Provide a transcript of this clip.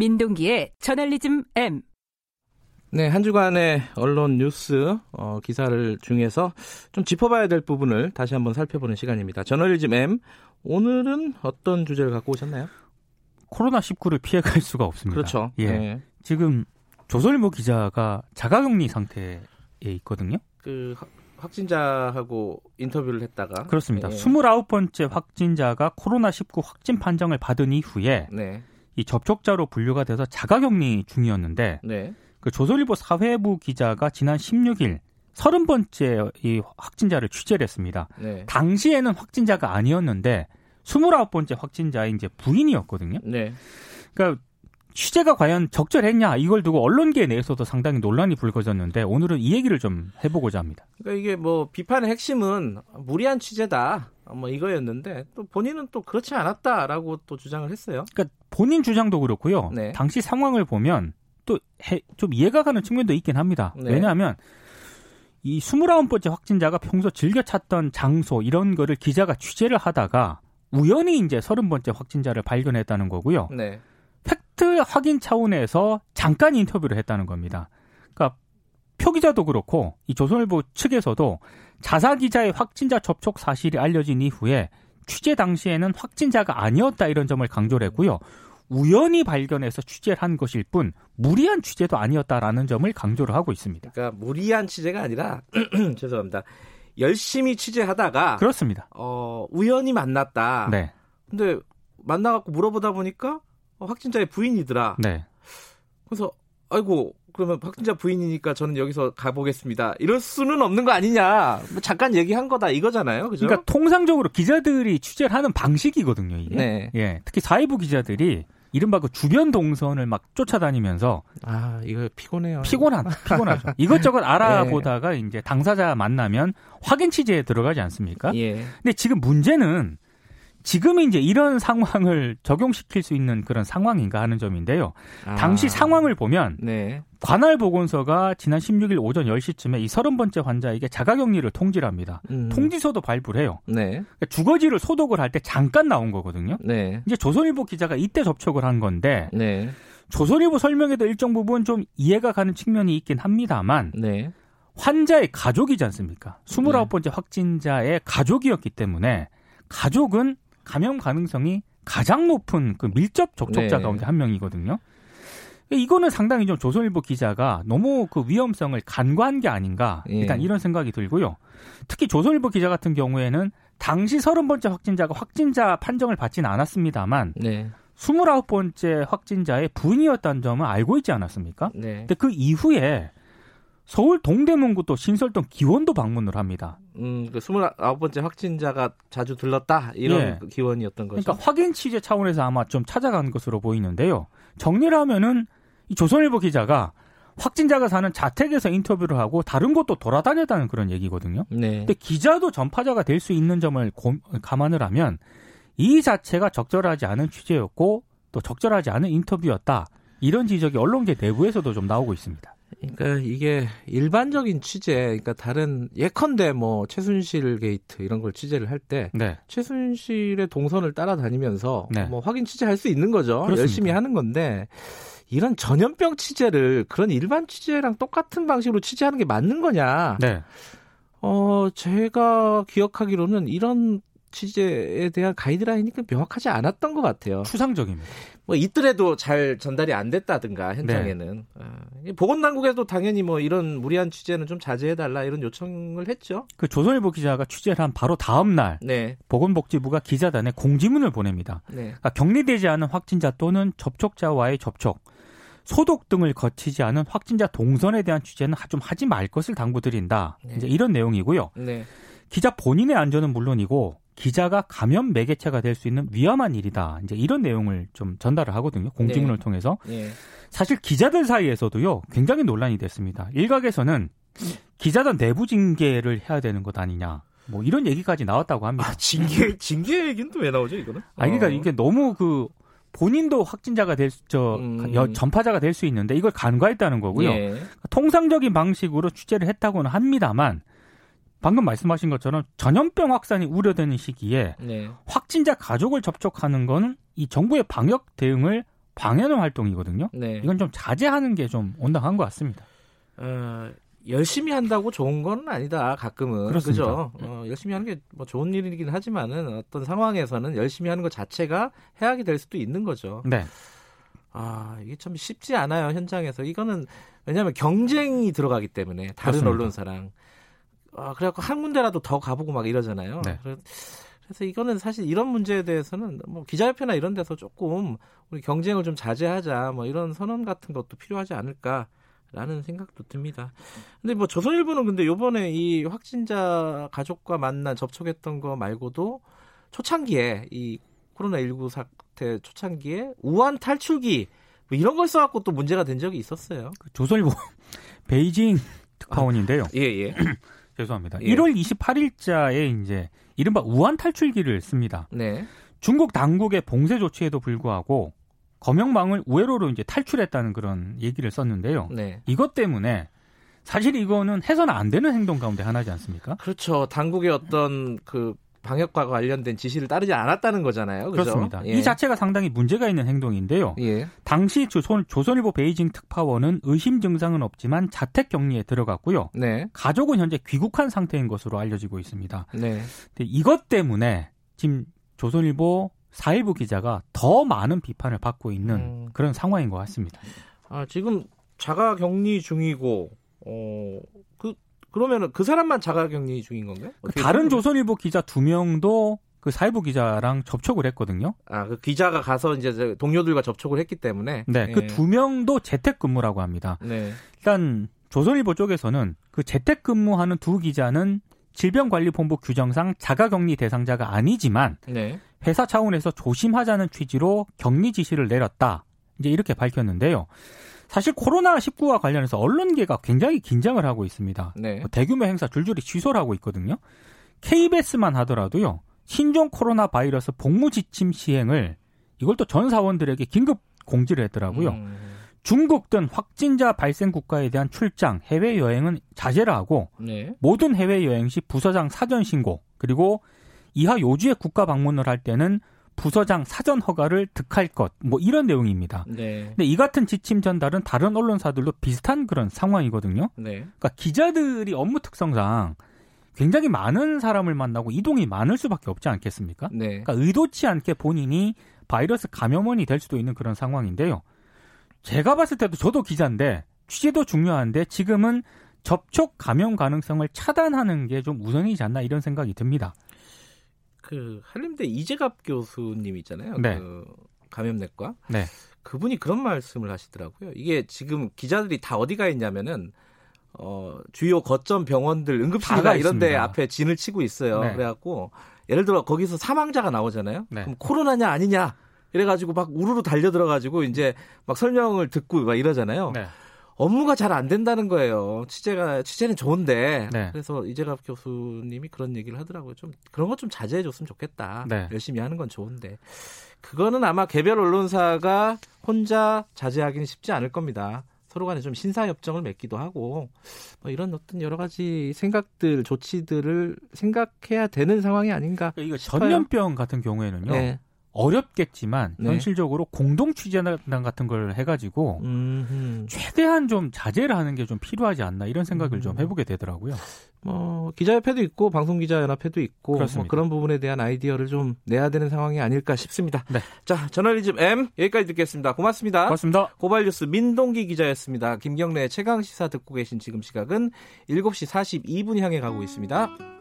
민동기의 저널리즘 M. 네, 한 주간의 언론 뉴스 어, 기사를 중에서 좀 짚어봐야 될 부분을 다시 한번 살펴보는 시간입니다. 저널리즘 M. 오늘은 어떤 주제를 갖고 오셨나요? 코로나 19를 피해갈 수가 없습니다. 그렇죠. 예. 네. 지금 조선일보 기자가 자가격리 상태에 있거든요. 그 확진자하고 인터뷰를 했다가 그렇습니다. 예. 29번째 확진자가 코로나 19 확진 판정을 받은 이후에 네. 이 접촉자로 분류가 돼서 자가격리 중이었는데 네. 그 조선일보 사회부 기자가 지난 16일 30번째 이 확진자를 취재를 했습니다. 네. 당시에는 확진자가 아니었는데 29번째 확진자의 이제 부인이었거든요. 네. 그러니까 취재가 과연 적절했냐 이걸 두고 언론계 내에서도 상당히 논란이 불거졌는데 오늘은 이 얘기를 좀 해보고자 합니다. 그러니까 이게 뭐 비판의 핵심은 무리한 취재다. 뭐 이거였는데 또 본인은 또 그렇지 않았다라고 또 주장을 했어요. 그러니까 본인 주장도 그렇고요. 네. 당시 상황을 보면 또 좀 이해가 가는 측면도 있긴 합니다. 네. 왜냐하면 이 29번째 확진자가 평소 즐겨 찾던 장소 이런 거를 기자가 취재를 하다가 우연히 이제 30번째 확진자를 발견했다는 거고요. 네. 팩트 확인 차원에서 잠깐 인터뷰를 했다는 겁니다. 그러니까 표 기자도 그렇고 이 조선일보 측에서도 자사 기자의 확진자 접촉 사실이 알려진 이후에 취재 당시에는 확진자가 아니었다 이런 점을 강조를 했고요. 우연히 발견해서 취재를 한 것일 뿐 무리한 취재도 아니었다라는 점을 강조를 하고 있습니다. 그러니까 무리한 취재가 아니라 죄송합니다. 열심히 취재하다가 그렇습니다. 어, 우연히 만났다. 네. 근데 만나 갖고 물어보다 보니까 어, 확진자의 부인이더라. 네. 그래서 아이고 그러면 확진자 부인이니까 저는 여기서 가보겠습니다. 이럴 수는 없는 거 아니냐. 뭐 잠깐 얘기한 거다 이거잖아요. 그죠? 그러니까 통상적으로 기자들이 취재를 하는 방식이거든요, 이게. 네. 예. 특히 사회부 기자들이 이른바 그 주변 동선을 막 쫓아다니면서 아 이거 피곤해요. 피곤한 피곤하죠. 이것저것 알아보다가 이제 당사자 만나면 확인 취재에 들어가지 않습니까? 예. 근데 지금 문제는 지금 이제 이런 상황을 적용시킬 수 있는 그런 상황인가 하는 점인데요. 아, 당시 상황을 보면 네. 관할 보건소가 지난 16일 오전 10시쯤에 이 30번째 환자에게 자가격리를 통지를 합니다. 음. 통지서도 발부를 해요. 네. 그러니까 주거지를 소독을 할 때 잠깐 나온 거거든요. 네. 이제 조선일보 기자가 이때 접촉을 한 건데 네. 조선일보 설명에도 일정 부분 좀 이해가 가는 측면이 있긴 합니다만 네. 환자의 가족이지 않습니까? 29번째 확진자의 가족이었기 때문에 가족은 감염 가능성이 가장 높은 그 밀접 접촉자 네. 가운데 한 명이거든요. 이거는 상당히 좀 조선일보 기자가 너무 그 위험성을 간과한 게 아닌가 예. 일단 이런 생각이 들고요. 특히 조선일보 기자 같은 경우에는 당시 30번째 확진자가 확진자 판정을 받지는 않았습니다만 네. 29번째 확진자의 부인이었다는 점은 알고 있지 않았습니까? 네. 근데 그 이후에 서울 동대문구 또 신설동 기원도 방문을 합니다. 음, 그 29번째 확진자가 자주 들렀다 이런 예. 그 기원이었던 거죠. 그러니까 확인 취재 차원에서 아마 좀 찾아간 것으로 보이는데요. 정리를 하면은 이 조선일보 기자가 확진자가 사는 자택에서 인터뷰를 하고 다른 곳도 돌아다녔다는 그런 얘기거든요. 네. 근데 기자도 전파자가 될 수 있는 점을 고- 감안을 하면 이 자체가 적절하지 않은 취재였고 또 적절하지 않은 인터뷰였다. 이런 지적이 언론계 내부에서도 좀 나오고 있습니다. 그러니까 이게 일반적인 취재, 그러니까 다른 예컨대 뭐 최순실 게이트 이런 걸 취재를 할때 네. 최순실의 동선을 따라다니면서 네. 뭐 확인 취재할 수 있는 거죠. 그렇습니다. 열심히 하는 건데 이런 전염병 취재를 그런 일반 취재랑 똑같은 방식으로 취재하는 게 맞는 거냐? 네. 어, 제가 기억하기로는 이런 취재에 대한 가이드라인이 그 명확하지 않았던 것 같아요. 추상적입니다. 뭐 있더라도 잘 전달이 안 됐다든가 현장에는 네. 아, 이 보건당국에도 당연히 뭐 이런 무리한 취재는 좀 자제해달라 이런 요청을 했죠. 그 조선일보 기자가 취재를 한 바로 다음 날 네, 보건복지부가 기자단에 공지문을 보냅니다. 네, 그러니까 격리되지 않은 확진자 또는 접촉자와의 접촉, 소독 등을 거치지 않은 확진자 동선에 대한 취재는 좀 하지 말 것을 당부드린다. 네. 이제 이런 내용이고요. 네, 기자 본인의 안전은 물론이고 기자가 감염 매개체가 될 수 있는 위험한 일이다. 이제 이런 내용을 좀 전달을 하거든요. 공지문을 네. 통해서. 네, 사실 기자들 사이에서도요. 굉장히 논란이 됐습니다. 일각에서는 기자단 내부 징계를 해야 되는 것 아니냐. 뭐 이런 얘기까지 나왔다고 합니다. 아 징계 징계 얘기는 또 왜 나오죠 이거는? 아니 그러니까 어. 이게 너무 그 본인도 확진자가 될저 음. 전파자가 될 수 있는데 이걸 간과했다는 거고요. 예. 통상적인 방식으로 취재를 했다고는 합니다만 방금 말씀하신 것처럼 전염병 확산이 우려되는 시기에 네, 확진자 가족을 접촉하는 건 이 정부의 방역 대응을 방해하는 활동이거든요. 네. 이건 좀 자제하는 게 좀 온당한 것 같습니다. 어, 열심히 한다고 좋은 건 아니다. 가끔은 그렇습니다. 그죠? 어, 열심히 하는 게 뭐 좋은 일이긴 하지만은 어떤 상황에서는 열심히 하는 것 자체가 해악이 될 수도 있는 거죠. 네. 아 이게 참 쉽지 않아요 현장에서 이거는 왜냐하면 경쟁이 들어가기 때문에 다른 그렇습니다. 언론사랑 아, 그래갖고 한 군데라도 더 가보고 막 이러잖아요. 네. 그래- 그래서 이거는 사실 이런 문제에 대해서는 뭐 기자협회나 이런 데서 조금 우리 경쟁을 좀 자제하자 뭐 이런 선언 같은 것도 필요하지 않을까 라는 생각도 듭니다. 근데 뭐 조선일보는 근데 요번에 이 확진자 가족과 만나 접촉했던 거 말고도 초창기에 이 코로나19 사태 초창기에 우한 탈출기 뭐 이런 걸 써갖고 또 문제가 된 적이 있었어요. 그 조선일보 베이징 특파원인데요. 예, 예. 죄송합니다. 예. 1월 28일자에 이제 이른바 우한 탈출기를 씁니다. 네. 중국 당국의 봉쇄 조치에도 불구하고 검역망을 우회로로 이제 탈출했다는 그런 얘기를 썼는데요. 네. 이것 때문에 사실 이거는 해서는 안 되는 행동 가운데 하나지 않습니까? 그렇죠. 당국의 어떤 그 방역과 관련된 지시를 따르지 않았다는 거잖아요. 그죠? 그렇습니다. 예. 이 자체가 상당히 문제가 있는 행동인데요. 예. 당시 조선, 조선일보 베이징 특파원은 의심 증상은 없지만 자택 격리에 들어갔고요. 네. 가족은 현재 귀국한 상태인 것으로 알려지고 있습니다. 네. 이것 때문에 지금 조선일보 사일부 기자가 더 많은 비판을 받고 있는 음. 그런 상황인 것 같습니다. 아, 지금 자가 격리 중이고 어, 그 그러면은 그 사람만 자가 격리 중인 건가요? 그 다른 조선일보 기자 두 명도 그 사일부 기자랑 접촉을 했거든요. 아, 그 기자가 가서 이제 저 동료들과 접촉을 했기 때문에 네, 예. 그두 명도 재택근무라고 합니다. 네. 일단 조선일보 쪽에서는 그 재택근무하는 두 기자는 질병관리본부 규정상 자가격리 대상자가 아니지만 네. 회사 차원에서 조심하자는 취지로 격리 지시를 내렸다. 이제 이렇게 밝혔는데요. 사실 코로나19와 관련해서 언론계가 굉장히 긴장을 하고 있습니다. 네. 뭐 대규모 행사 줄줄이 취소를 하고 있거든요. KBS만 하더라도요. 신종 코로나 바이러스 복무 지침 시행을 이걸 또 전 사원들에게 긴급 공지를 했더라고요. 음, 중국 등 확진자 발생 국가에 대한 출장, 해외 여행은 자제를 하고 네. 모든 해외 여행 시 부서장 사전 신고 그리고 이하 요주의 국가 방문을 할 때는 부서장 사전 허가를 득할 것 뭐 이런 내용입니다. 네. 근데 이 같은 지침 전달은 다른 언론사들도 비슷한 그런 상황이거든요. 네. 그러니까 기자들이 업무 특성상 굉장히 많은 사람을 만나고 이동이 많을 수밖에 없지 않겠습니까? 네. 그러니까 의도치 않게 본인이 바이러스 감염원이 될 수도 있는 그런 상황인데요. 제가 봤을 때도 저도 기자인데 취재도 중요한데 지금은 접촉 감염 가능성을 차단하는 게 좀 우선이지 않나 이런 생각이 듭니다. 그 한림대 이재갑 교수님 있잖아요. 네. 그 감염내과. 네. 그분이 그런 말씀을 하시더라고요. 이게 지금 기자들이 다 어디가 있냐면은 어 주요 거점 병원들 응급실이나 이런 데. 앞에 진을 치고 있어요. 네. 그래갖고 예를 들어 거기서 사망자가 나오잖아요. 네. 그럼 코로나냐 아니냐 이래가지고 막 우르르 달려들어가지고 이제 막 설명을 듣고 막 이러잖아요. 네. 업무가 잘 안 된다는 거예요. 취재가 취재는 좋은데 네. 그래서 이재갑 교수님이 그런 얘기를 하더라고요. 좀 그런 것 좀 자제해 줬으면 좋겠다. 네. 열심히 하는 건 좋은데 그거는 아마 개별 언론사가 혼자 자제하기는 쉽지 않을 겁니다. 서로 간에 좀 신사 협정을 맺기도 하고 뭐 이런 어떤 여러 가지 생각들 조치들을 생각해야 되는 상황이 아닌가. 이거 싶어요. 전염병 같은 경우에는요. 네. 어렵겠지만 네. 현실적으로 공동 취재단 같은 걸 해가지고 음, 최대한 좀 자제를 하는 게 좀 필요하지 않나 이런 생각을 음. 좀 해보게 되더라고요. 뭐 기자협회도 있고 방송기자연합회도 있고. 뭐 그런 부분에 대한 아이디어를 좀 내야 되는 상황이 아닐까 싶습니다. 네. 자 저널리즘 M 여기까지 듣겠습니다. 고맙습니다. 고맙습니다. 고발뉴스 민동기 기자였습니다. 김경래 최강 시사 듣고 계신 지금 시각은 7시 42분 향해 가고 있습니다.